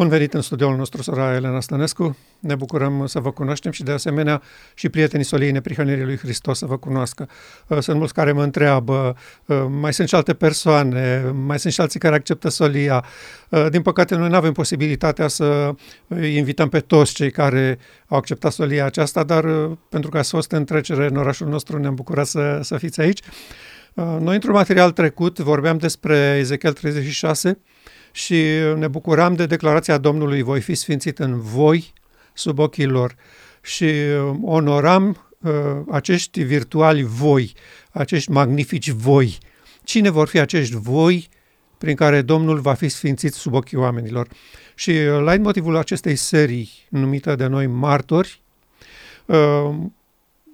Bun venit în studioul nostru, sora Elena Stănescu. Ne bucurăm să vă cunoaștem și de asemenea și prietenii Soliei Neprihănirii lui Hristos să vă cunoască. Uh, sunt mulți care mă întreabă, uh, mai sunt și alte persoane, mai sunt și alții care acceptă Solia. Uh, din păcate, noi nu avem posibilitatea să invităm pe toți cei care au acceptat Solia aceasta, dar pentru că ați fost în trecere în orașul nostru, ne-am bucurat să, să fiți aici. Noi, într-un material trecut, vorbeam despre Ezechiel 36, și ne bucuram de declarația Domnului, voi fi sfințit în voi, sub ochii lor. Și uh, onoram uh, acești virtuali voi, acești magnifici voi. Cine vor fi acești voi prin care Domnul va fi sfințit sub ochii oamenilor? Și uh, la motivul acestei serii numită de noi martori, uh,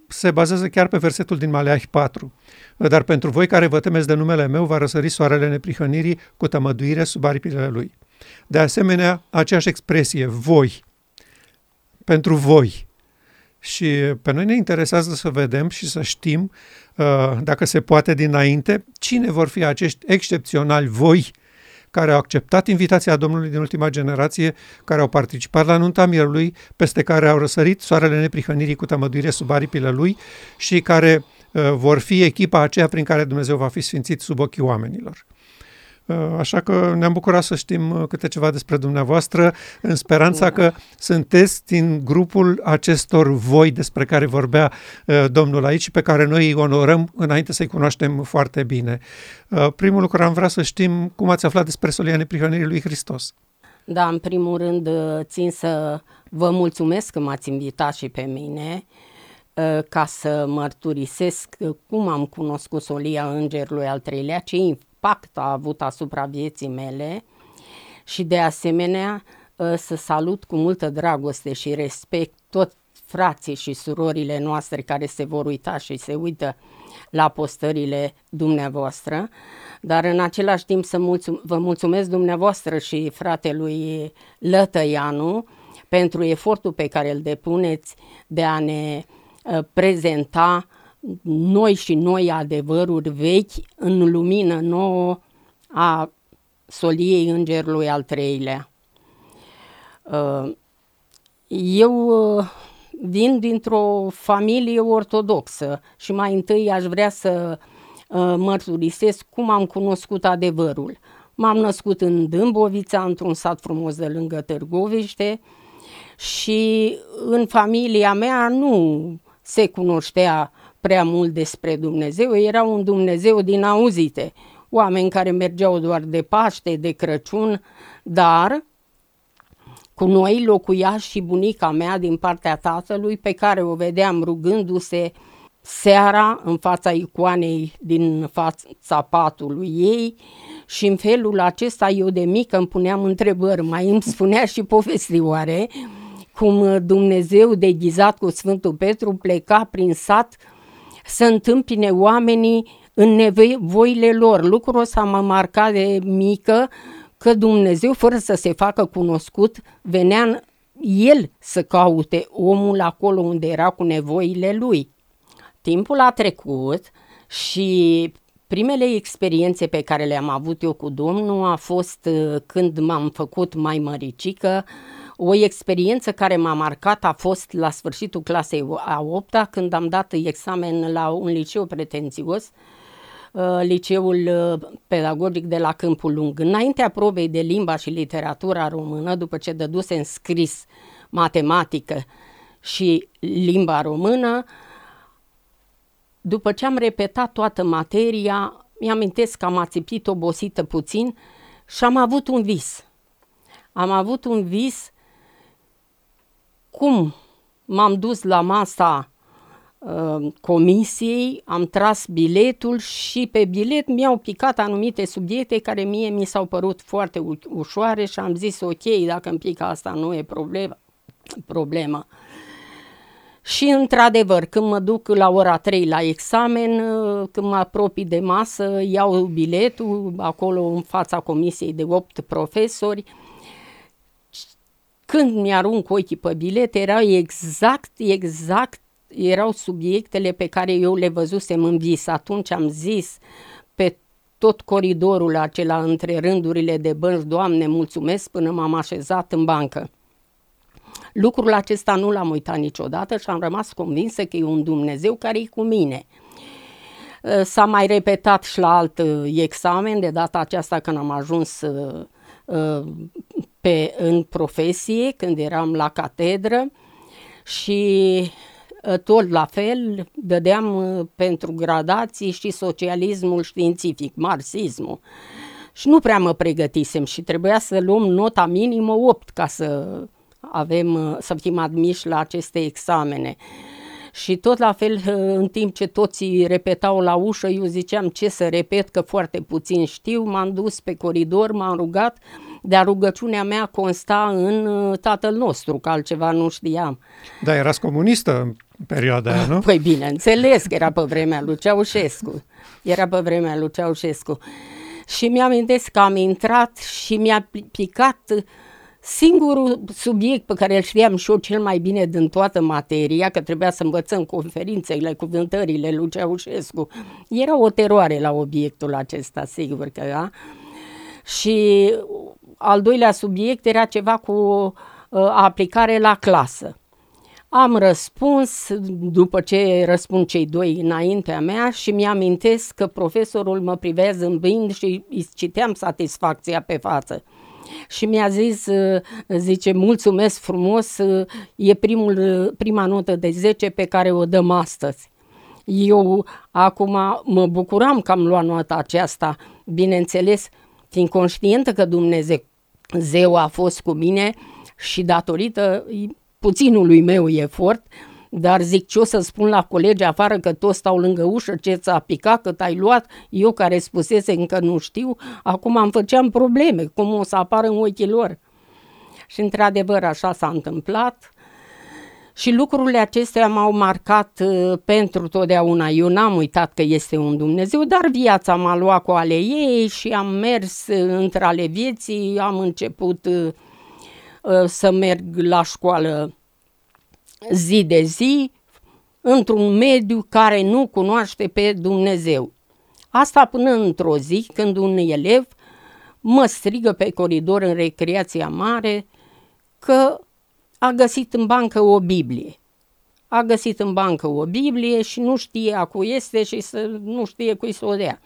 se bazează chiar pe versetul din Maleahi 4. Dar pentru voi care vă temeți de numele meu, va răsări soarele neprihănirii cu tămăduire sub aripile lui. De asemenea, aceeași expresie, voi, pentru voi. Și pe noi ne interesează să vedem și să știm, uh, dacă se poate dinainte, cine vor fi acești excepționali voi care au acceptat invitația Domnului din ultima generație, care au participat la nunta mielului, peste care au răsărit soarele neprihănirii cu tămăduire sub aripile lui și care uh, vor fi echipa aceea prin care Dumnezeu va fi sfințit sub ochii oamenilor. Uh, așa că ne-am bucurat să știm uh, câte ceva despre dumneavoastră, în speranța că sunteți din grupul acestor voi despre care vorbea uh, Domnul aici și pe care noi îi onorăm înainte să-i cunoaștem foarte bine. Primul lucru am vrea să știm cum ați aflat despre solia neprihănirii lui Hristos. Da, în primul rând țin să vă mulțumesc că m-ați invitat și pe mine ca să mărturisesc cum am cunoscut solia îngerului al treilea, ce impact a avut asupra vieții mele și de asemenea ă, să salut cu multă dragoste și respect tot frații și surorile noastre care se vor uita și se uită la postările dumneavoastră, dar în același timp să mulțum- vă mulțumesc dumneavoastră și fratelui Lătăianu pentru efortul pe care îl depuneți de a ne uh, prezenta noi și noi adevăruri vechi în lumină nouă a soliei îngerului al treilea. Uh, eu uh, vin dintr-o familie ortodoxă și mai întâi aș vrea să uh, mărturisesc cum am cunoscut adevărul. M-am născut în Dâmbovița, într-un sat frumos de lângă Târgoviște și în familia mea nu se cunoștea prea mult despre Dumnezeu, era un Dumnezeu din auzite, oameni care mergeau doar de Paște, de Crăciun, dar cu noi locuia și bunica mea din partea tatălui, pe care o vedeam rugându-se seara în fața icoanei din fața patului ei și în felul acesta eu de mică îmi puneam întrebări, mai îmi spunea și povestioare cum Dumnezeu deghizat cu Sfântul Petru pleca prin sat să întâmpine oamenii în nevoile lor. Lucrul ăsta m-a marcat de mică că Dumnezeu, fără să se facă cunoscut, venea el să caute omul acolo unde era cu nevoile lui. Timpul a trecut și primele experiențe pe care le-am avut eu cu Domnul a fost uh, când m-am făcut mai măricică, o experiență care m-a marcat a fost la sfârșitul clasei a 8 când am dat examen la un liceu pretențios, uh, liceul uh, pedagogic de la Câmpul Lung. Înaintea probei de limba și literatura română, după ce dăduse în scris matematică și limba română, după ce am repetat toată materia, mi-amintesc că am ațipit obosită puțin și am avut un vis. Am avut un vis cum m-am dus la masa uh, comisiei, am tras biletul și pe bilet mi-au picat anumite subiecte care mie mi s-au părut foarte u- ușoare și am zis ok, dacă îmi pică asta nu e problemă. problemă. Și într-adevăr, când mă duc la ora 3 la examen, uh, când mă apropii de masă, iau biletul acolo în fața comisiei de 8 profesori, uh, când mi-arunc ochii pe bilete, erau exact, exact, erau subiectele pe care eu le văzusem în vis. Atunci am zis, pe tot coridorul acela între rândurile de bănci, Doamne, mulțumesc, până m-am așezat în bancă. Lucrul acesta nu l-am uitat niciodată și am rămas convinsă că e un Dumnezeu care e cu mine. Uh, s-a mai repetat și la alt uh, examen, de data aceasta când am ajuns uh, pe, în profesie, când eram la catedră și tot la fel dădeam pentru gradații și socialismul științific, marxismul. Și nu prea mă pregătisem și trebuia să luăm nota minimă 8 ca să avem, să fim admiși la aceste examene. Și tot la fel, în timp ce toții repetau la ușă, eu ziceam ce să repet, că foarte puțin știu, m-am dus pe coridor, m-am rugat, dar rugăciunea mea consta în uh, Tatăl nostru, că altceva nu știam. Da, erați comunistă în perioada aia, nu? Păi bineînțeles că era pe vremea lui Ceaușescu. Era pe vremea lui Ceaușescu. Și mi-amintesc că am intrat și mi-a picat Singurul subiect pe care îl știam și eu cel mai bine din toată materia, că trebuia să învățăm conferințele, cuvântările lui Ceaușescu, era o teroare la obiectul acesta, sigur că da. Și al doilea subiect era ceva cu uh, aplicare la clasă. Am răspuns după ce răspund cei doi înaintea mea și mi-amintesc că profesorul mă privea zâmbind și îi citeam satisfacția pe față și mi-a zis, uh, zice, mulțumesc frumos, uh, e primul, uh, prima notă de 10 pe care o dăm astăzi. Eu acum mă bucuram că am luat nota aceasta, bineînțeles, fiind conștientă că Dumnezeu Zeu a fost cu mine și datorită puținului meu efort, dar zic ce o să spun la colegi afară că toți stau lângă ușă, ce ți-a picat, cât ai luat, eu care spusese încă nu știu, acum am făceam probleme, cum o să apară în ochii lor. Și într-adevăr așa s-a întâmplat și lucrurile acestea m-au marcat uh, pentru totdeauna. Eu n-am uitat că este un Dumnezeu, dar viața m-a luat cu ale ei și am mers uh, între ale vieții, am început uh, uh să merg la școală zi de zi într-un mediu care nu cunoaște pe Dumnezeu. Asta până într-o zi când un elev mă strigă pe coridor în recreația mare că a găsit în bancă o Biblie. A găsit în bancă o Biblie și nu știe a cui este și să, nu știe cui să o dea.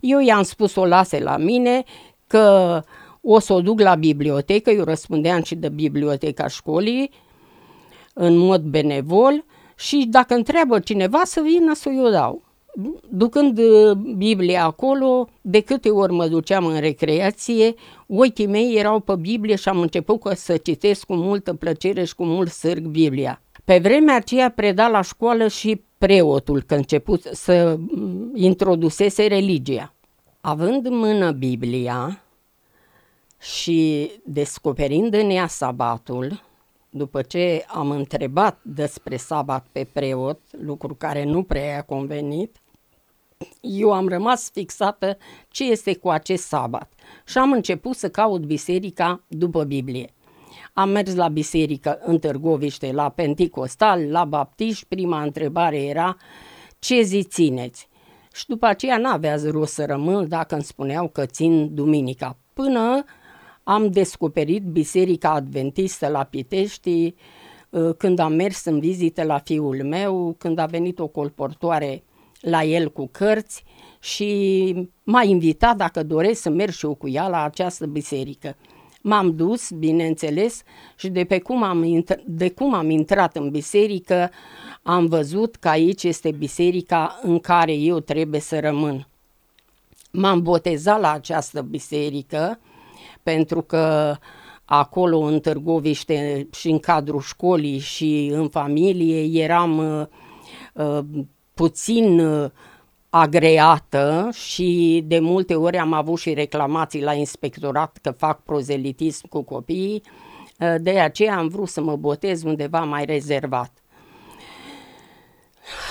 Eu i-am spus o lase la mine că o să o duc la bibliotecă, eu răspundeam și de biblioteca școlii, în mod benevol și dacă întreabă cineva să vină să o dau. Ducând uh, Biblia acolo, de câte ori mă duceam în recreație, ochii mei erau pe Biblie și am început să citesc cu multă plăcere și cu mult sârg Biblia. Pe vremea aceea preda la școală și preotul, că început să mm, introdusese religia. Având în mână Biblia și descoperind în ea sabatul, după ce am întrebat despre sabat pe preot, lucru care nu prea a convenit, eu am rămas fixată ce este cu acest sabat și am început să caut biserica după Biblie. Am mers la biserică în Târgoviște, la Penticostal, la Baptiști. Prima întrebare era ce zi țineți? Și după aceea n-avea rost să rămân dacă îmi spuneau că țin duminica. Până am descoperit Biserica Adventistă la Pitești uh, când am mers în vizită la fiul meu, când a venit o colportoare la el cu cărți și m-a invitat dacă doresc să merg și eu cu ea la această biserică. M-am dus, bineînțeles, și de, pe cum am intrat, de cum am intrat în biserică, am văzut că aici este biserica în care eu trebuie să rămân. M-am botezat la această biserică, pentru că acolo în Târgoviște și în cadrul școlii și în familie eram uh, uh, puțin uh, agreată și de multe ori am avut și reclamații la inspectorat că fac prozelitism cu copiii, uh, de aceea am vrut să mă botez undeva mai rezervat.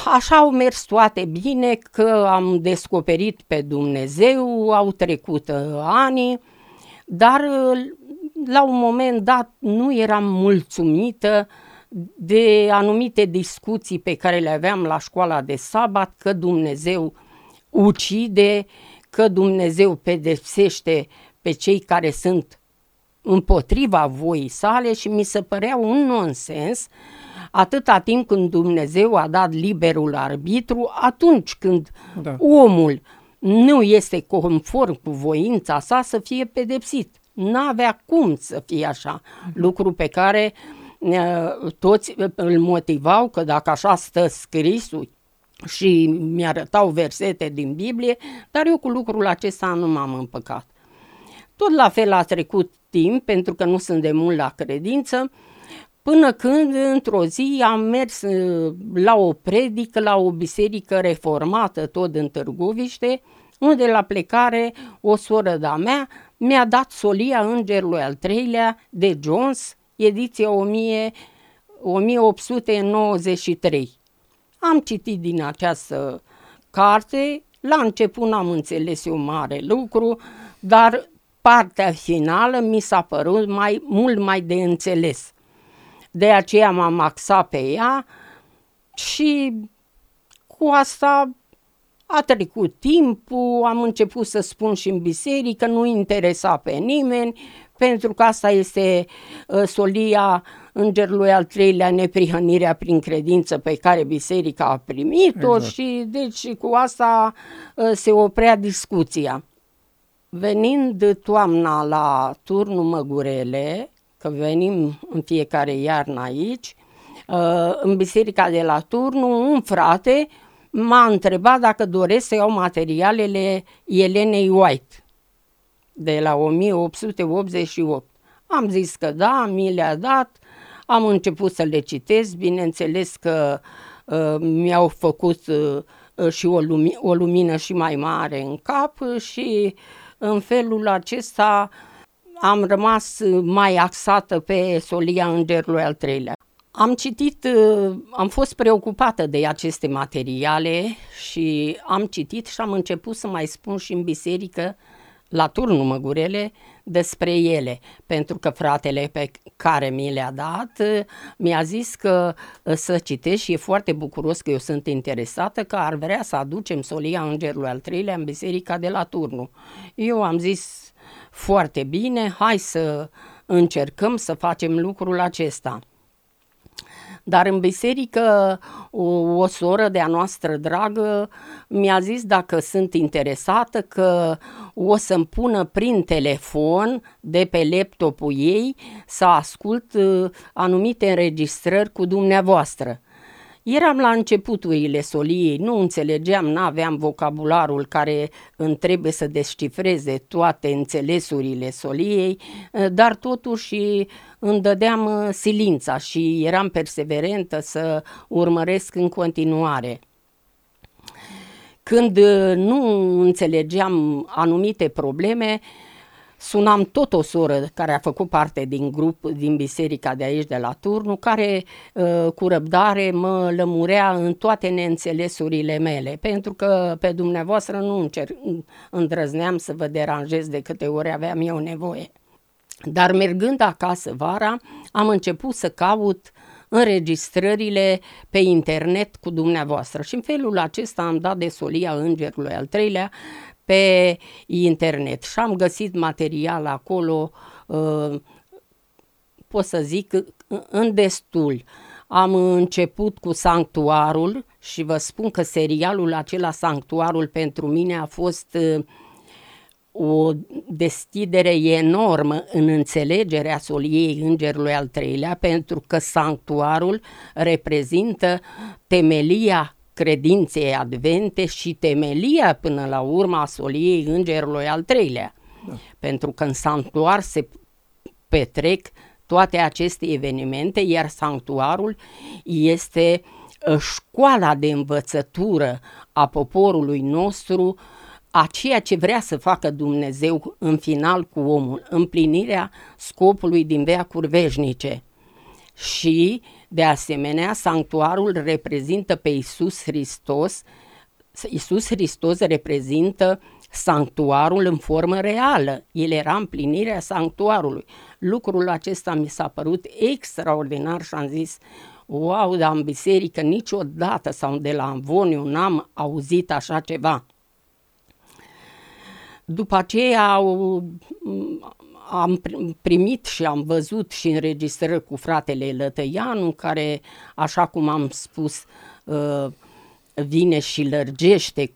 Așa au mers toate bine, că am descoperit pe Dumnezeu, au trecut uh, ani, dar la un moment dat nu eram mulțumită de anumite discuții pe care le aveam la școala de sabat, că Dumnezeu ucide, că Dumnezeu pedepsește pe cei care sunt împotriva voii sale și mi se părea un nonsens atâta timp când Dumnezeu a dat liberul arbitru, atunci când da. omul nu este conform cu voința sa să fie pedepsit. N-avea cum să fie așa, lucru pe care uh, toți îl motivau că dacă așa stă scrisul și mi-arătau versete din Biblie, dar eu cu lucrul acesta nu m-am împăcat. Tot la fel a trecut timp, pentru că nu sunt de mult la credință, până când într-o zi am mers uh, la o predică, la o biserică reformată tot în Târgoviște, unde la plecare o soră de-a mea mi-a dat solia Îngerului al treilea de Jones, ediția 1000, 1893. Am citit din această carte, la început n-am înțeles eu mare lucru, dar partea finală mi s-a părut mai, mult mai de înțeles. De aceea m-am axat pe ea și cu asta a trecut timpul, am început să spun și în biserică, nu interesa pe nimeni, pentru că asta este uh, solia îngerului al treilea, neprihănirea prin credință pe care biserica a primit-o exact. și deci cu asta uh, se oprea discuția. Venind toamna la turnul Măgurele, că venim în fiecare iarnă aici, uh, în biserica de la turnul, un frate m-a întrebat dacă doresc să iau materialele Elenei White de la 1888. Am zis că da, mi le-a dat, am început să le citesc, bineînțeles că uh, mi-au făcut uh, și o, lumi- o lumină și mai mare în cap și în felul acesta am rămas mai axată pe solia îngerului al treilea. Am citit, uh, am fost preocupată de aceste materiale și am citit și am început să mai spun și în biserică, la turnul Măgurele, despre ele, pentru că fratele pe care mi le-a dat uh, mi-a zis că uh, să citesc și e foarte bucuros că eu sunt interesată că ar vrea să aducem solia Îngerului al treilea în biserica de la turnul. Eu am zis foarte bine, hai să încercăm să facem lucrul acesta. Dar în biserică o, o soră de-a noastră dragă mi-a zis dacă sunt interesată că o să-mi pună prin telefon de pe laptopul ei să ascult uh, anumite înregistrări cu dumneavoastră. Eram la începuturile soliei, nu înțelegeam, nu aveam vocabularul care îmi trebuie să descifreze toate înțelesurile soliei, dar totuși îmi dădeam uh, silința și eram perseverentă să urmăresc în continuare. Când uh, nu înțelegeam anumite probleme, sunam tot o soră care a făcut parte din grup, din biserica de aici, de la Turnu, care uh, cu răbdare mă lămurea în toate neînțelesurile mele, pentru că pe dumneavoastră nu încerc, îndrăzneam să vă deranjez de câte ori aveam eu nevoie. Dar mergând acasă vara, am început să caut înregistrările pe internet cu dumneavoastră și în felul acesta am dat de solia îngerului al treilea pe internet și am găsit material acolo, uh, pot să zic, în destul. Am început cu Sanctuarul și vă spun că serialul acela, Sanctuarul, pentru mine a fost uh, o deschidere enormă în înțelegerea soliei Îngerului al treilea, pentru că sanctuarul reprezintă temelia credinței advente și temelia până la urmă a soliei îngerului al treilea. Da. Pentru că în sanctuar se petrec toate aceste evenimente, iar sanctuarul este ă, școala de învățătură a poporului nostru a ceea ce vrea să facă Dumnezeu în final cu omul, împlinirea scopului din veacuri veșnice. Și de asemenea, sanctuarul reprezintă pe Isus Hristos, Isus Hristos reprezintă sanctuarul în formă reală. El era împlinirea sanctuarului. Lucrul acesta mi s-a părut extraordinar și am zis, wow, dar în biserică niciodată sau de la Amvoniu n-am auzit așa ceva. După aceea au, am primit și am văzut și înregistrări cu fratele Lătăianu, care, așa cum am spus, uh, vine și lărgește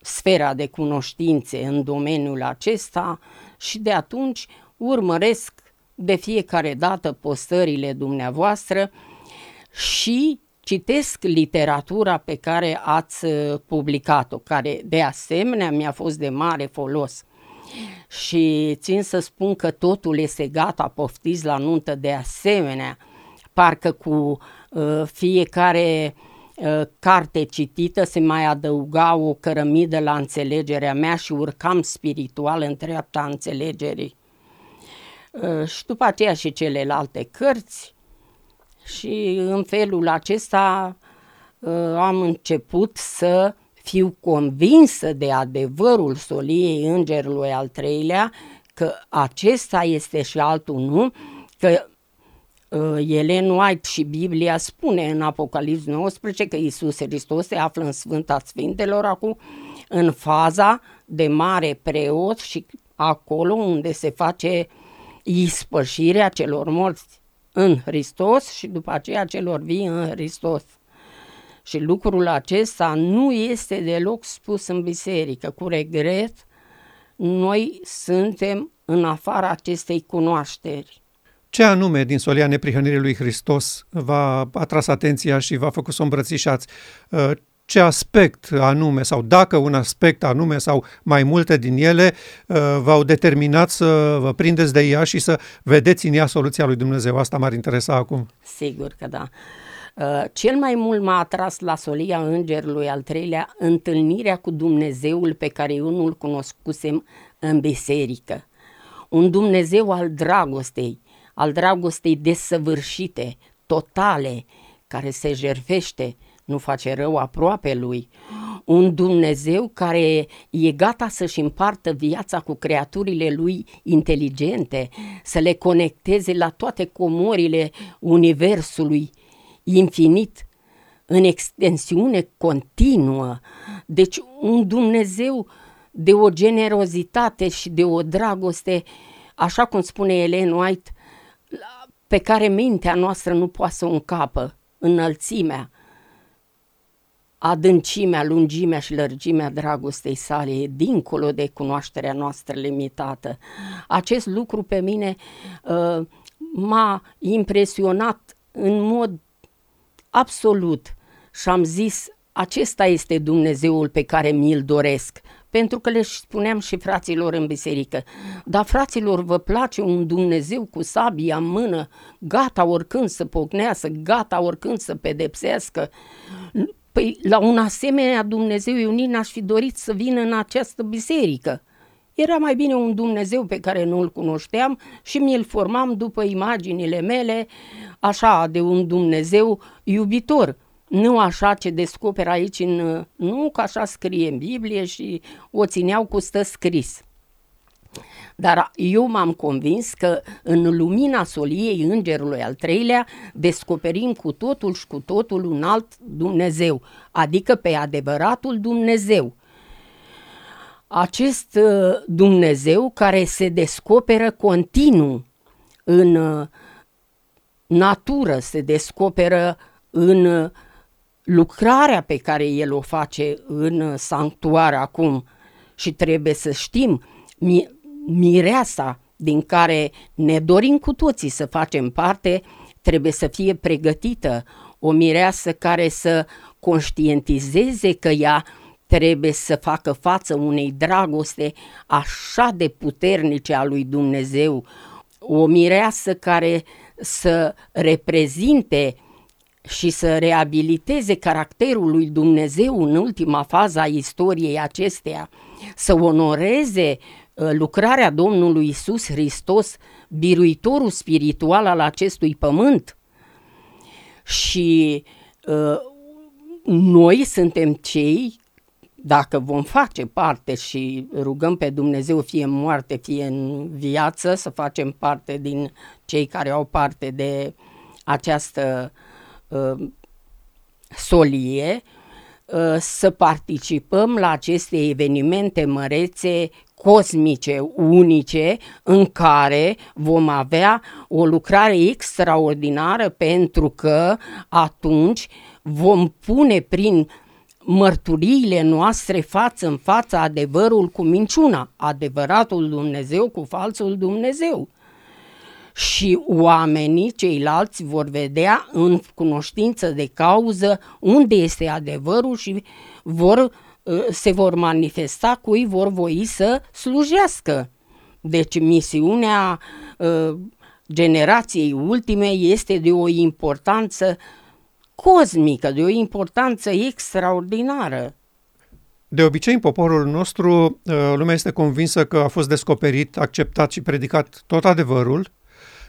sfera de cunoștințe în domeniul acesta și de atunci urmăresc de fiecare dată postările dumneavoastră și citesc literatura pe care ați uh, publicat-o, care de asemenea mi-a fost de mare folos. Și țin să spun că totul este gata, poftiți la nuntă de asemenea, parcă cu uh, fiecare uh, carte citită se mai adăuga o cărămidă la înțelegerea mea și urcam spiritual în treapta înțelegerii. Uh, și după aceea și celelalte cărți și în felul acesta uh, am început să fiu convinsă de adevărul soliei îngerului al treilea, că acesta este și altul nu, că uh, Elen White și Biblia spune în Apocalips 19 că Isus Hristos se află în Sfânta Sfintelor acum în faza de mare preot și acolo unde se face ispășirea celor morți în Hristos și după aceea celor vii în Hristos. Și lucrul acesta nu este deloc spus în biserică. Cu regret, noi suntem în afara acestei cunoașteri. Ce anume din solia neprihănirii lui Hristos v-a atras atenția și v-a făcut să îmbrățișați? Uh, ce aspect anume sau dacă un aspect anume sau mai multe din ele uh, v-au determinat să vă prindeți de ea și să vedeți în ea soluția lui Dumnezeu. Asta m-ar interesa acum. Sigur că da. Uh, cel mai mult m-a atras la solia îngerului al treilea întâlnirea cu Dumnezeul pe care eu nu-l cunoscusem în biserică. Un Dumnezeu al dragostei, al dragostei desăvârșite, totale, care se jerfește, nu face rău aproape lui. Un Dumnezeu care e gata să-și împartă viața cu creaturile lui inteligente, să le conecteze la toate comorile universului infinit, în extensiune continuă. Deci un Dumnezeu de o generozitate și de o dragoste, așa cum spune Ellen White, pe care mintea noastră nu poate să o încapă, înălțimea, adâncimea, lungimea și lărgimea dragostei sale e dincolo de cunoașterea noastră limitată. Acest lucru pe mine uh, m-a impresionat în mod absolut. Și am zis, acesta este Dumnezeul pe care mi-l doresc, pentru că le spuneam și fraților în biserică, dar fraților vă place un Dumnezeu cu sabia în mână, gata oricând să pocnească, gata oricând să pedepsească, Păi la un asemenea Dumnezeu eu nici n-aș fi dorit să vină în această biserică. Era mai bine un Dumnezeu pe care nu-l cunoșteam și mi-l formam după imaginile mele, așa, de un Dumnezeu iubitor. Nu așa ce descoper aici, în, nu că așa scrie în Biblie și o țineau cu stă scris. Dar eu m-am convins că în lumina soliei îngerului al treilea descoperim cu totul și cu totul un alt Dumnezeu, adică pe adevăratul Dumnezeu. Acest uh, Dumnezeu care se descoperă continuu în uh, natură, se descoperă în uh, lucrarea pe care El o face în sanctuar acum. Și trebuie să știm, mireasa din care ne dorim cu toții să facem parte trebuie să fie pregătită, o mireasă care să conștientizeze că ea trebuie să facă față unei dragoste așa de puternice a lui Dumnezeu, o mireasă care să reprezinte și să reabiliteze caracterul lui Dumnezeu în ultima fază a istoriei acesteia, să onoreze Uh, lucrarea Domnului Isus Hristos, biruitorul spiritual al acestui pământ. Și uh, noi suntem cei, dacă vom face parte și rugăm pe Dumnezeu fie în moarte, fie în viață, să facem parte din cei care au parte de această uh, solie, uh, să participăm la aceste evenimente mărețe cosmice, unice, în care vom avea o lucrare extraordinară pentru că atunci vom pune prin mărturiile noastre față în față adevărul cu minciuna, adevăratul Dumnezeu cu falsul Dumnezeu. Și oamenii ceilalți vor vedea în cunoștință de cauză unde este adevărul și vor, uh, se vor manifesta cui vor voi să slujească. Deci misiunea uh, generației ultime este de o importanță cosmică, de o importanță extraordinară. De obicei, în poporul nostru, uh, lumea este convinsă că a fost descoperit, acceptat și predicat tot adevărul,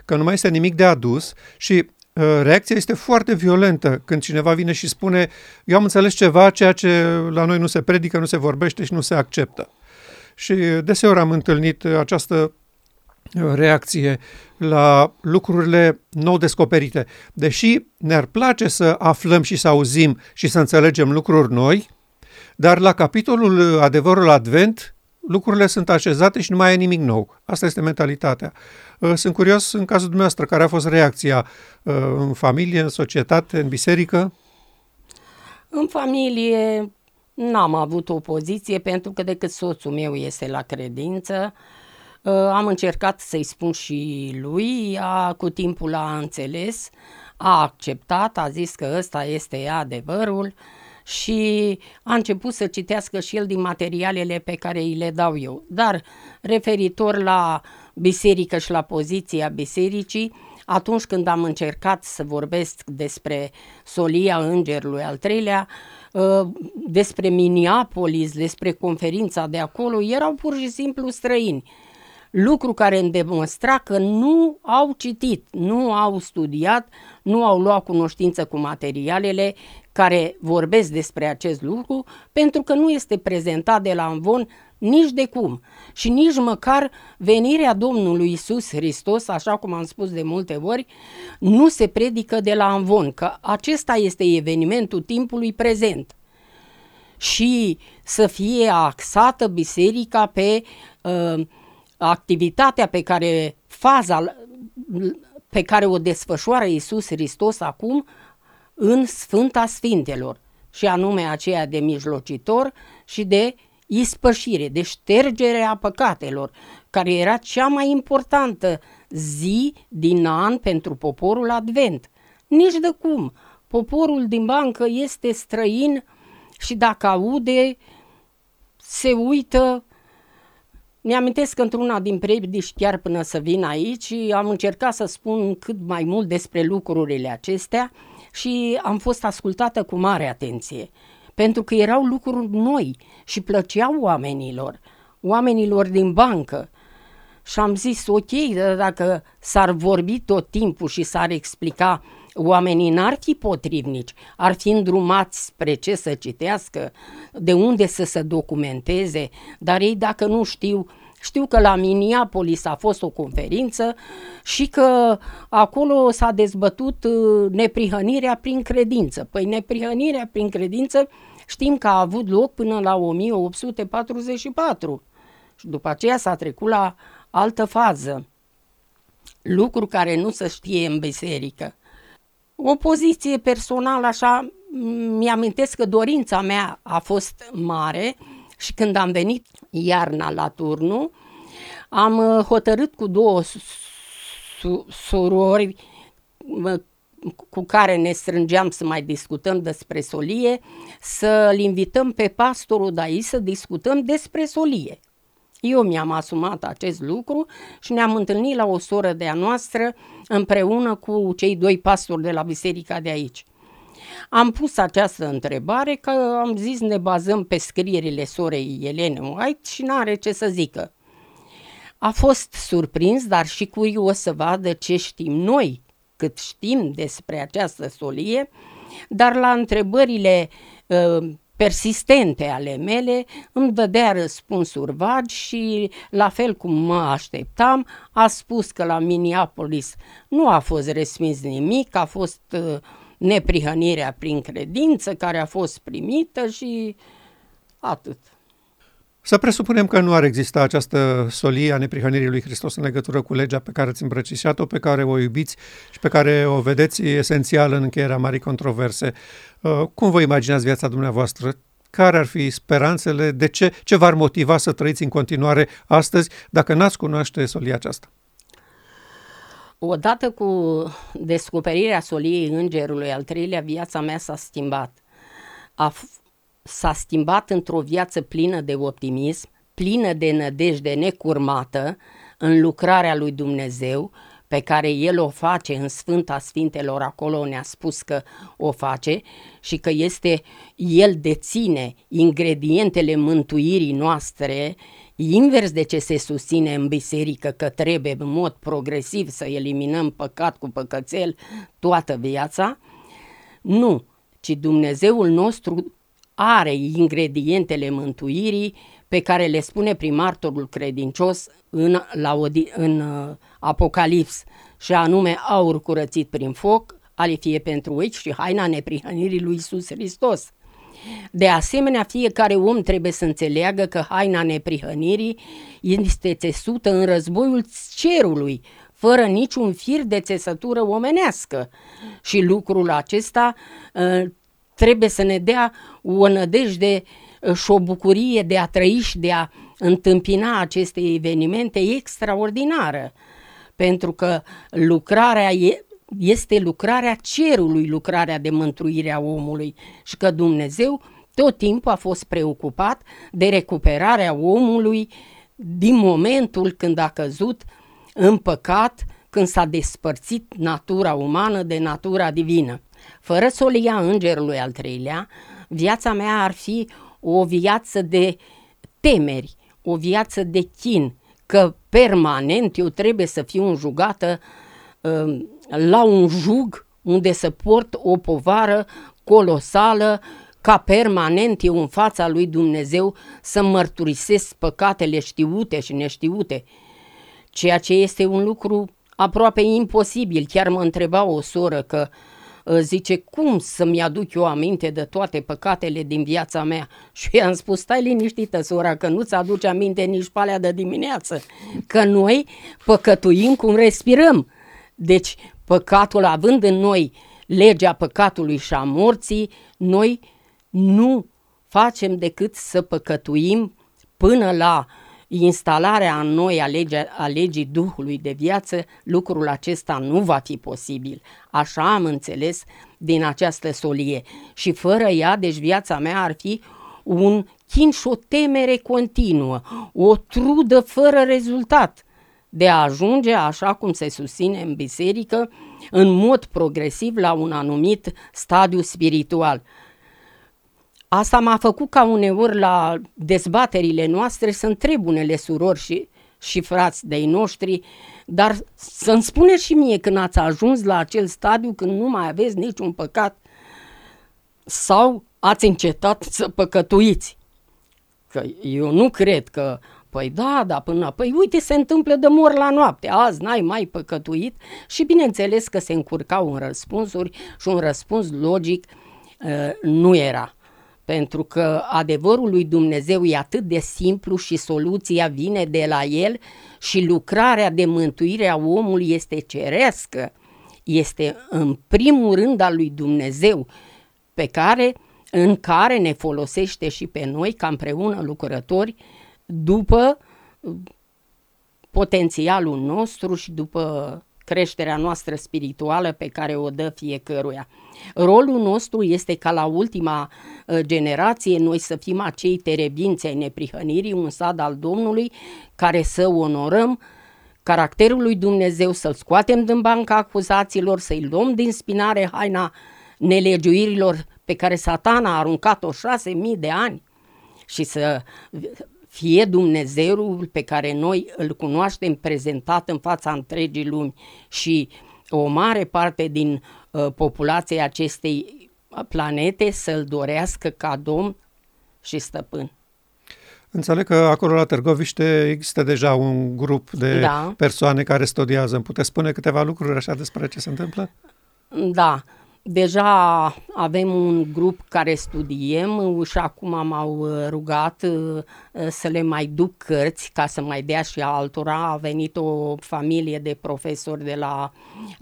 că nu mai este nimic de adus și uh, reacția este foarte violentă când cineva vine și spune eu am înțeles ceva, ceea ce la noi nu se predică, nu se vorbește și nu se acceptă. Și deseori am întâlnit această reacție la lucrurile nou descoperite. Deși ne-ar place să aflăm și să auzim și să înțelegem lucruri noi, dar la capitolul Adevărul Advent lucrurile sunt așezate și nu mai e nimic nou. Asta este mentalitatea. Uh, sunt curios în cazul dumneavoastră, care a fost reacția uh, în familie, în societate, în biserică? În familie n-am avut o poziție pentru că decât soțul meu este la credință, Uh, am încercat să-i spun și lui, a, cu timpul a înțeles, a acceptat, a zis că ăsta este adevărul și a început să citească și el din materialele pe care îi le dau eu. Dar referitor la biserică și la poziția bisericii, atunci când am încercat să vorbesc despre solia îngerului al treilea, uh, despre Minneapolis, despre conferința de acolo, erau pur și simplu străini lucru care îmi demonstra că nu au citit, nu au studiat, nu au luat cunoștință cu materialele care vorbesc despre acest lucru, pentru că nu este prezentat de la învon nici de cum și nici măcar venirea Domnului Isus Hristos, așa cum am spus de multe ori, nu se predică de la învon, că acesta este evenimentul timpului prezent. Și să fie axată biserica pe uh, activitatea pe care, faza pe care o desfășoară Iisus Hristos acum în Sfânta Sfintelor, și anume aceea de mijlocitor și de ispășire, de ștergerea păcatelor, care era cea mai importantă zi din an pentru poporul advent. Nici de cum. Poporul din bancă este străin și dacă aude, se uită mi-amintesc că într-una din predici, chiar până să vin aici, am încercat să spun cât mai mult despre lucrurile acestea și am fost ascultată cu mare atenție, pentru că erau lucruri noi și plăceau oamenilor, oamenilor din bancă. Și am zis, ok, dacă s-ar vorbi tot timpul și s-ar explica, oamenii n-ar fi potrivnici, ar fi îndrumați spre ce să citească, de unde să se documenteze, dar ei dacă nu știu, știu că la Minneapolis a fost o conferință și că acolo s-a dezbătut uh, neprihănirea prin credință. Păi neprihănirea prin credință știm că a avut loc până la 1844 și după aceea s-a trecut la altă fază. Lucru care nu se știe în biserică. O poziție personală, așa, mi-amintesc că dorința mea a fost mare și când am venit iarna la turnul, am uh, hotărât cu două surori cu care ne strângeam să mai discutăm despre solie, să-l invităm pe pastorul Dai să discutăm despre solie. Eu mi-am asumat acest lucru și ne-am întâlnit la o soră de-a noastră împreună cu cei doi pastori de la biserica de aici. Am pus această întrebare că am zis ne bazăm pe scrierile sorei Elene White și n-are ce să zică. A fost surprins, dar și curios să vadă ce știm noi, cât știm despre această solie, dar la întrebările uh, persistente ale mele îmi dădea răspunsuri vagi și, la fel cum mă așteptam, a spus că la Minneapolis nu a fost respins nimic, a fost uh, neprihănirea prin credință care a fost primită și atât. Să presupunem că nu ar exista această solie a neprihănirii lui Hristos în legătură cu legea pe care ați îmbrăcișat-o, pe care o iubiți și pe care o vedeți esențial în încheierea marii controverse. Uh, cum vă imaginați viața dumneavoastră? Care ar fi speranțele? De ce? Ce v-ar motiva să trăiți în continuare astăzi dacă n-ați cunoaște solia aceasta? Odată cu descoperirea soliei îngerului al treilea, viața mea s-a schimbat. A f- s-a schimbat într-o viață plină de optimism, plină de nădejde necurmată în lucrarea lui Dumnezeu, pe care El o face în Sfânta Sfintelor, acolo ne-a spus că o face și că este, El deține ingredientele mântuirii noastre, invers de ce se susține în biserică că trebuie în mod progresiv să eliminăm păcat cu păcățel toată viața, nu, ci Dumnezeul nostru are ingredientele mântuirii pe care le spune primartorul credincios în, la, în uh, Apocalips, și anume aur curățit prin foc, ale fie pentru aici și haina neprihănirii lui Isus Hristos. De asemenea, fiecare om trebuie să înțeleagă că haina neprihănirii este țesută în războiul cerului, fără niciun fir de țesătură omenească. Și lucrul acesta uh, trebuie să ne dea o nădejde uh, și o bucurie de a trăi și de a întâmpina aceste evenimente extraordinară. Pentru că lucrarea e, este lucrarea cerului, lucrarea de mântuire a omului și că Dumnezeu tot timpul a fost preocupat de recuperarea omului din momentul când a căzut în păcat, când s-a despărțit natura umană de natura divină. Fără solia îngerului al treilea, viața mea ar fi o viață de temeri, o viață de chin, că permanent eu trebuie să fiu înjugată uh, la un jug unde să port o povară colosală ca permanent eu în fața lui Dumnezeu să mărturisesc păcatele știute și neștiute, ceea ce este un lucru aproape imposibil. Chiar mă întreba o soră că uh, Ă, zice, cum să-mi aduc eu aminte de toate păcatele din viața mea? Și eu i-am spus, stai liniștită, sora, că nu-ți aduce aminte nici palea de dimineață, că noi păcătuim cum respirăm. Deci, păcatul având în noi legea păcatului și a morții, noi nu facem decât să păcătuim până la uh, instalarea în noi a, lege, a legii Duhului de viață, lucrul acesta nu va fi posibil. Așa am înțeles din această solie. Și fără ea, deci viața mea ar fi un chinș și o temere continuă, o trudă fără rezultat de a ajunge, așa cum se susține în biserică, în mod progresiv la un anumit stadiu spiritual. Asta m-a făcut ca uneori la dezbaterile noastre să întreb unele surori și, și frați de-ai noștri, dar să-mi spuneți și mie când ați ajuns la acel stadiu când nu mai aveți niciun păcat sau ați încetat să păcătuiți. Că eu nu cred că Păi da, da, până, păi uite, se întâmplă de mor la noapte, azi n-ai mai păcătuit și bineînțeles că se încurcau în răspunsuri și un răspuns logic uh, nu era pentru că adevărul lui Dumnezeu e atât de simplu și soluția vine de la el și lucrarea de mântuire a omului este cerească, este în primul rând al lui Dumnezeu, pe care, în care ne folosește și pe noi ca împreună lucrători după potențialul nostru și după creșterea noastră spirituală pe care o dă fiecăruia. Rolul nostru este ca la ultima uh, generație noi să fim acei terebinți ai neprihănirii, un sad al Domnului, care să onorăm caracterul lui Dumnezeu, să-l scoatem din banca acuzațiilor, să-i luăm din spinare haina nelegiuirilor pe care satana a aruncat-o șase mii de ani și să fie Dumnezeul pe care noi îl cunoaștem prezentat în fața întregii lumi și o mare parte din uh, populația acestei planete să-l dorească ca domn și stăpân. Înțeleg că acolo la Târgoviște există deja un grup de da. persoane care studiază. Îmi puteți spune câteva lucruri așa despre ce se întâmplă? Da. Deja avem un grup care studiem și acum m-au rugat să le mai duc cărți ca să mai dea și altora. A venit o familie de profesori de la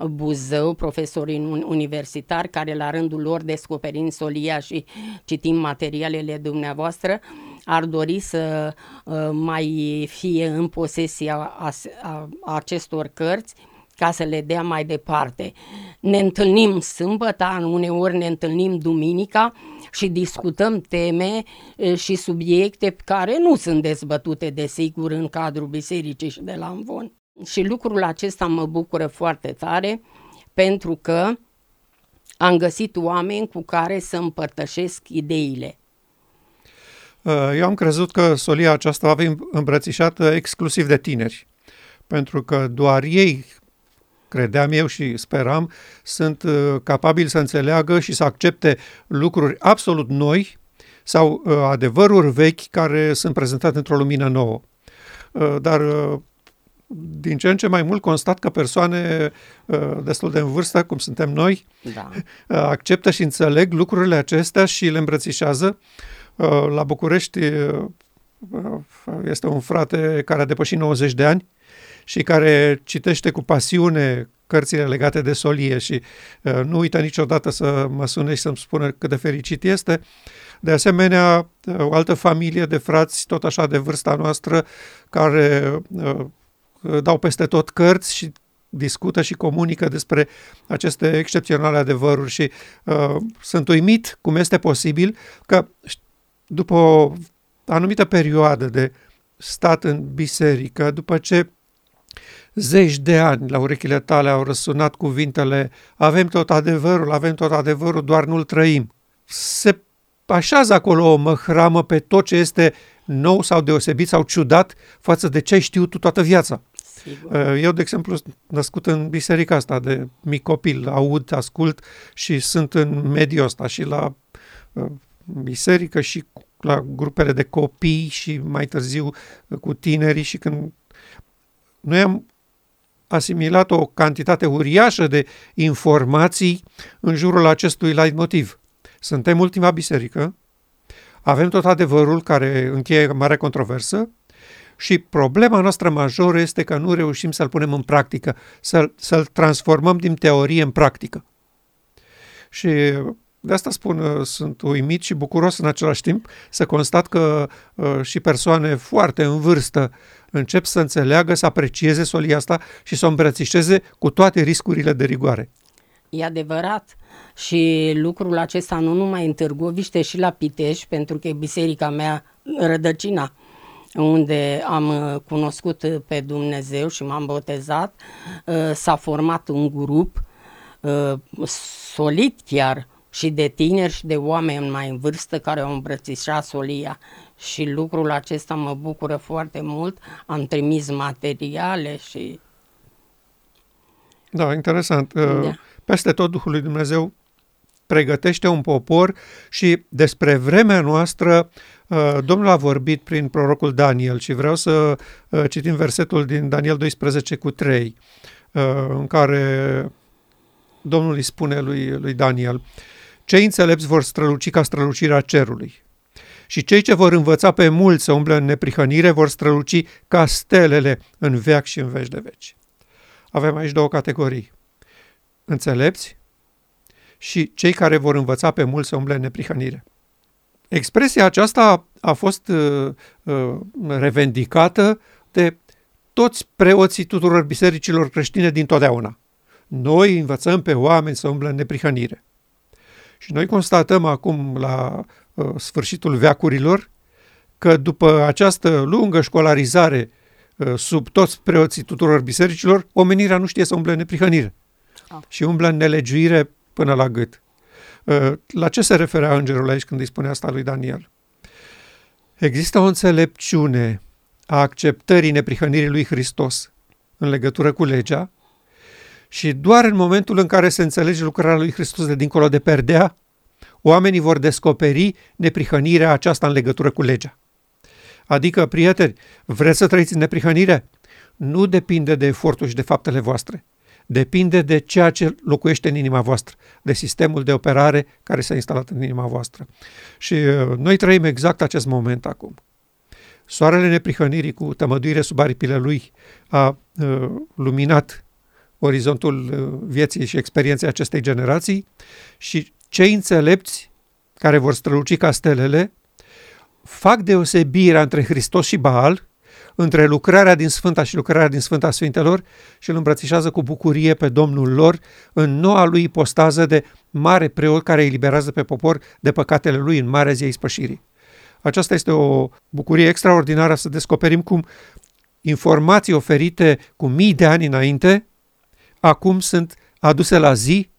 Buzău, profesori universitari, care la rândul lor descoperind solia și citind materialele dumneavoastră, ar dori să mai fie în posesia acestor cărți ca să le dea mai departe. Ne întâlnim sâmbătă, uneori ne întâlnim duminica și discutăm teme și subiecte care nu sunt dezbătute, desigur, în cadrul bisericii și de la Amvon. Și lucrul acesta mă bucură foarte tare pentru că am găsit oameni cu care să împărtășesc ideile. Eu am crezut că solia aceasta va fi îmbrățișată exclusiv de tineri, pentru că doar ei credeam eu și speram, sunt uh, capabili să înțeleagă și să accepte lucruri absolut noi sau uh, adevăruri vechi care sunt prezentate într-o lumină nouă. Uh, dar din ce în ce mai mult constat că persoane destul de în vârstă, cum suntem noi, da. acceptă și înțeleg lucrurile acestea și le îmbrățișează. La București este un frate care a depășit 90 de ani și care citește cu pasiune cărțile legate de solie și uh, nu uită niciodată să mă sune și să-mi spună cât de fericit este. De asemenea, uh, o altă familie de frați, tot așa de vârsta noastră, care uh, dau peste tot cărți și discută și comunică despre aceste excepționale adevăruri și uh, sunt uimit cum este posibil că după o anumită perioadă de stat în biserică, după ce Zeci de ani la urechile tale au răsunat cuvintele avem tot adevărul, avem tot adevărul, doar nu-l trăim. Se așează acolo o măhramă pe tot ce este nou sau deosebit sau ciudat față de ce ai știut tu toată viața. Sigur. Uh, eu, de exemplu, sunt născut în biserica asta de mic copil, aud, ascult și sunt în mediul ăsta și la uh, biserică și la grupele de copii și mai târziu uh, cu tinerii și când noi am asimilat o cantitate uriașă de informații în jurul acestui leitmotiv. Suntem ultima biserică, avem tot adevărul care încheie mare controversă și problema noastră majoră este că nu reușim să-l punem în practică, să-l, să-l transformăm din teorie în practică. Și de asta spun, sunt uimit și bucuros în același timp să constat că uh, și persoane foarte în vârstă încep să înțeleagă, să aprecieze solia asta și să o îmbrățișeze cu toate riscurile de rigoare. E adevărat și lucrul acesta nu numai în Târgoviște și la Pitești, pentru că e biserica mea rădăcina unde am uh, cunoscut pe Dumnezeu și m-am botezat, uh, s-a format un grup solid chiar și de tineri și de oameni mai în vârstă care au îmbrățișat solia și lucrul acesta mă bucură foarte mult. Am trimis materiale și... Da, interesant. Uh, da. Peste tot Duhul lui Dumnezeu pregătește un popor și despre vremea noastră uh, Domnul a vorbit prin prorocul Daniel și vreau să uh, citim versetul din Daniel 12 cu 3 în care Domnul îi spune lui, lui Daniel Cei înțelepți vor străluci ca strălucirea cerului și cei ce vor învăța pe mulți să umble în neprihănire vor străluci ca stelele în veac și în veci de veci. Avem aici două categorii. Înțelepți și cei care vor învăța pe mulți să umble în neprihănire. Expresia aceasta a fost uh, uh, revendicată de toți preoții tuturor bisericilor creștine din totdeauna. Noi învățăm pe oameni să umble în neprihănire. Și noi constatăm acum la uh, sfârșitul veacurilor că după această lungă școlarizare uh, sub toți preoții tuturor bisericilor, omenirea nu știe să umble în neprihănire oh. și umblă în nelegiuire până la gât. Uh, la ce se referea îngerul aici când îi spune asta lui Daniel? Există o înțelepciune a acceptării neprihănirii lui Hristos în legătură cu legea și doar în momentul în care se înțelege lucrarea lui Hristos de dincolo de perdea, oamenii vor descoperi neprihănirea aceasta în legătură cu legea. Adică, prieteni, vreți să trăiți în neprihănire? Nu depinde de efortul și de faptele voastre. depinde de ceea ce locuiește în inima voastră, de sistemul de operare care s-a instalat în inima voastră. Și uh, noi trăim exact acest moment acum. Soarele neprihănirii cu tămăduire sub aripile lui a uh, luminat orizontul uh, vieții și experienței acestei generații și cei înțelepți care vor străluci ca stelele fac deosebirea între Hristos și Baal, între lucrarea din Sfânta și lucrarea din Sfânta Sfintelor și îl îmbrățișează cu bucurie pe Domnul lor în noua lui postază de mare preot care îi liberează pe popor de păcatele lui în marea zi a ispășirii. Aceasta este o bucurie extraordinară să descoperim cum informații oferite cu mii de ani înainte acum sunt aduse la zi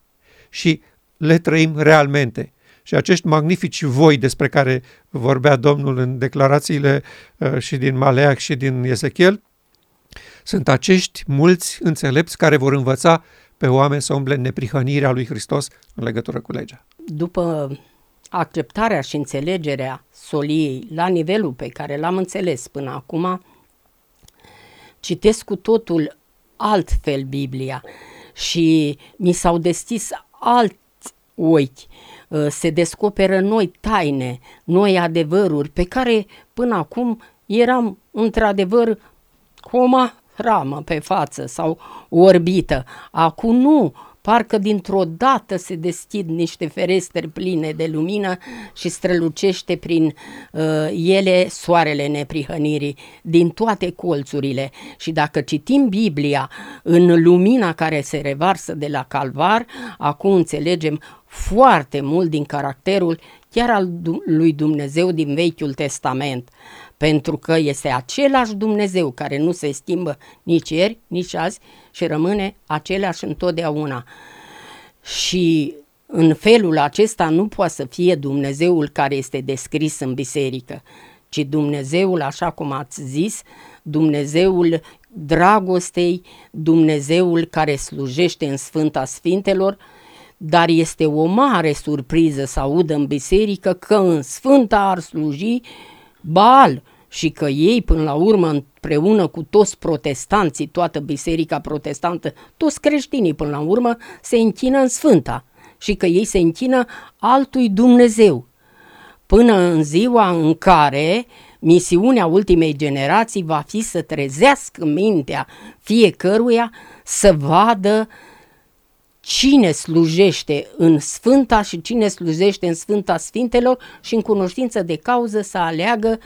și le trăim realmente. Și acești magnifici voi despre care vorbea Domnul în declarațiile uh, și din Maleac și din Ezechiel, sunt acești mulți înțelepți care vor învăța pe oameni să umble în neprihănirea lui Hristos în legătură cu legea. După acceptarea și înțelegerea soliei la nivelul pe care l-am înțeles până acum, citesc cu totul altfel Biblia și mi s-au deschis alți ochi, uh, se descoperă noi taine, noi adevăruri pe care până acum eram într-adevăr coma ramă pe față sau orbită. Acum nu, Parcă dintr-o dată se deschid niște ferestri pline de lumină și strălucește prin uh, ele soarele neprihănirii din toate colțurile. Și dacă citim Biblia în lumina care se revarsă de la Calvar, acum înțelegem foarte mult din caracterul chiar al lui Dumnezeu din Vechiul Testament, pentru că este același Dumnezeu care nu se schimbă nici ieri, nici azi și rămâne același întotdeauna. Și în felul acesta nu poate să fie Dumnezeul care este descris în biserică, ci Dumnezeul, așa cum ați zis, Dumnezeul dragostei, Dumnezeul care slujește în Sfânta Sfintelor, dar este o mare surpriză să audă în biserică că în Sfânta ar sluji Baal și că ei până la urmă împreună cu toți protestanții, toată biserica protestantă, toți creștinii până la urmă se închină în Sfânta și că ei se închină altui Dumnezeu. Până în ziua în care misiunea ultimei generații va fi să trezească mintea fiecăruia să vadă cine slujește în Sfânta și cine slujește în Sfânta Sfintelor și în cunoștință de cauză să aleagă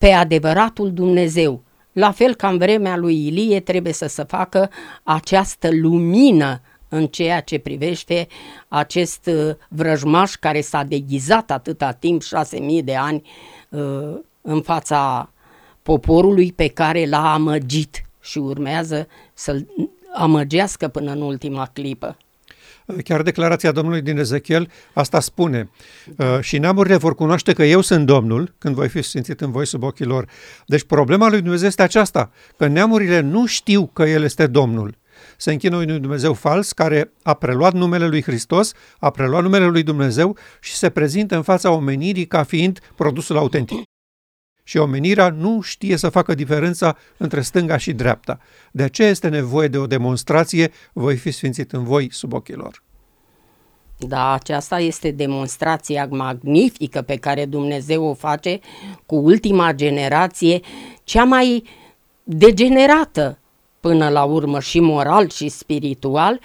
pe adevăratul Dumnezeu. La fel ca în vremea lui Ilie trebuie să se facă această lumină în ceea ce privește acest uh, vrăjmaș care s-a deghizat atâta timp, șase mii de ani, uh, în fața poporului pe care l-a amăgit și urmează să-l amăgească până în ultima clipă. Chiar declarația Domnului din Ezechiel asta spune. Uh, și neamurile vor cunoaște că eu sunt Domnul când voi fi simțit în voi sub ochii lor. Deci problema lui Dumnezeu este aceasta, că neamurile nu știu că El este Domnul. Se închină unui Dumnezeu fals care a preluat numele lui Hristos, a preluat numele lui Dumnezeu și se prezintă în fața omenirii ca fiind produsul autentic și omenirea nu știe să facă diferența între stânga și dreapta. De aceea este nevoie de o demonstrație, voi fi sfințit în voi sub ochii lor. Da, aceasta este demonstrația magnifică pe care Dumnezeu o face cu ultima generație, cea mai degenerată până la urmă și moral și spiritual.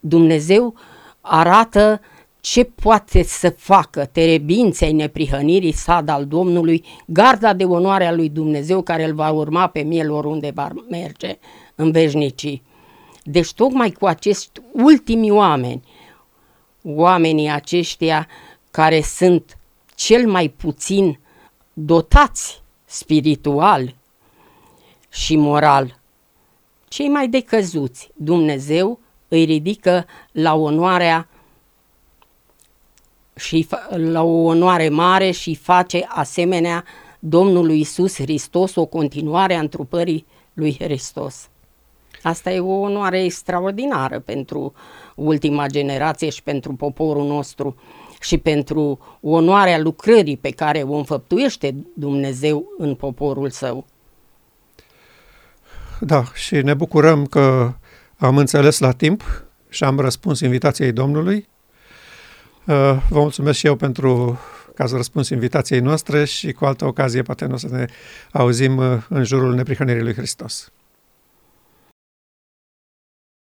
Dumnezeu arată ce poate să facă terebinței neprihănirii sad al Domnului, garda de onoare a lui Dumnezeu care îl va urma pe miel oriunde va merge în veșnicii. Deci tocmai cu acești ultimi oameni, oamenii aceștia care sunt cel mai puțin dotați spiritual și moral, cei mai decăzuți, Dumnezeu îi ridică la onoarea și la o onoare mare și face asemenea Domnului Isus Hristos o continuare a întrupării lui Hristos. Asta e o onoare extraordinară pentru ultima generație și pentru poporul nostru și pentru onoarea lucrării pe care o înfăptuiește Dumnezeu în poporul său. Da, și ne bucurăm că am înțeles la timp și am răspuns invitației Domnului. Vă mulțumesc și eu pentru că ați răspuns invitației noastre și cu altă ocazie poate nu o să ne auzim în jurul neprihănirii lui Hristos.